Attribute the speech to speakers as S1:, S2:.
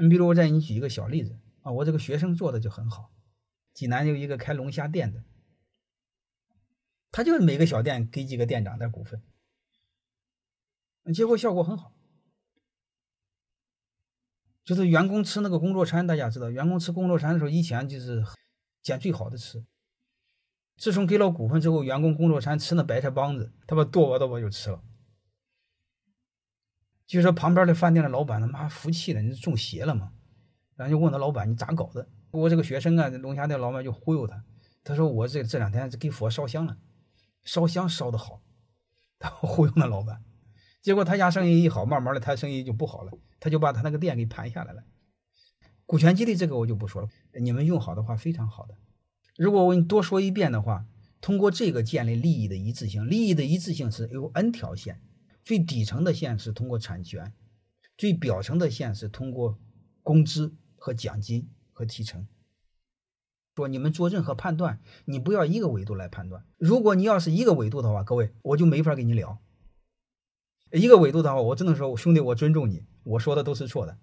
S1: 你比如我再给你举一个小例子啊，我这个学生做的就很好。济南有一个开龙虾店的，他就是每个小店给几个店长点股份，结果效果很好。就是员工吃那个工作餐，大家知道，员工吃工作餐的时候，以前就是捡最好的吃。自从给了股份之后，员工工作餐吃那白菜帮子，他把剁吧剁吧就吃了。就说旁边的饭店的老板他妈服气了，你中邪了吗？然后就问他老板，你咋搞的？我这个学生啊，龙虾店老板就忽悠他，他说我这这两天给佛烧香了，烧香烧的好，他忽悠那老板，结果他家生意一好，慢慢的他生意就不好了，他就把他那个店给盘下来了。股权激励这个我就不说了，你们用好的话非常好的。如果我给你多说一遍的话，通过这个建立利益的一致性，利益的一致性是有 n 条线，最底层的线是通过产权，最表层的线是通过工资和奖金。和提成，说你们做任何判断，你不要一个维度来判断。如果你要是一个维度的话，各位我就没法跟你聊。一个维度的话，我只能说，兄弟，我尊重你，我说的都是错的。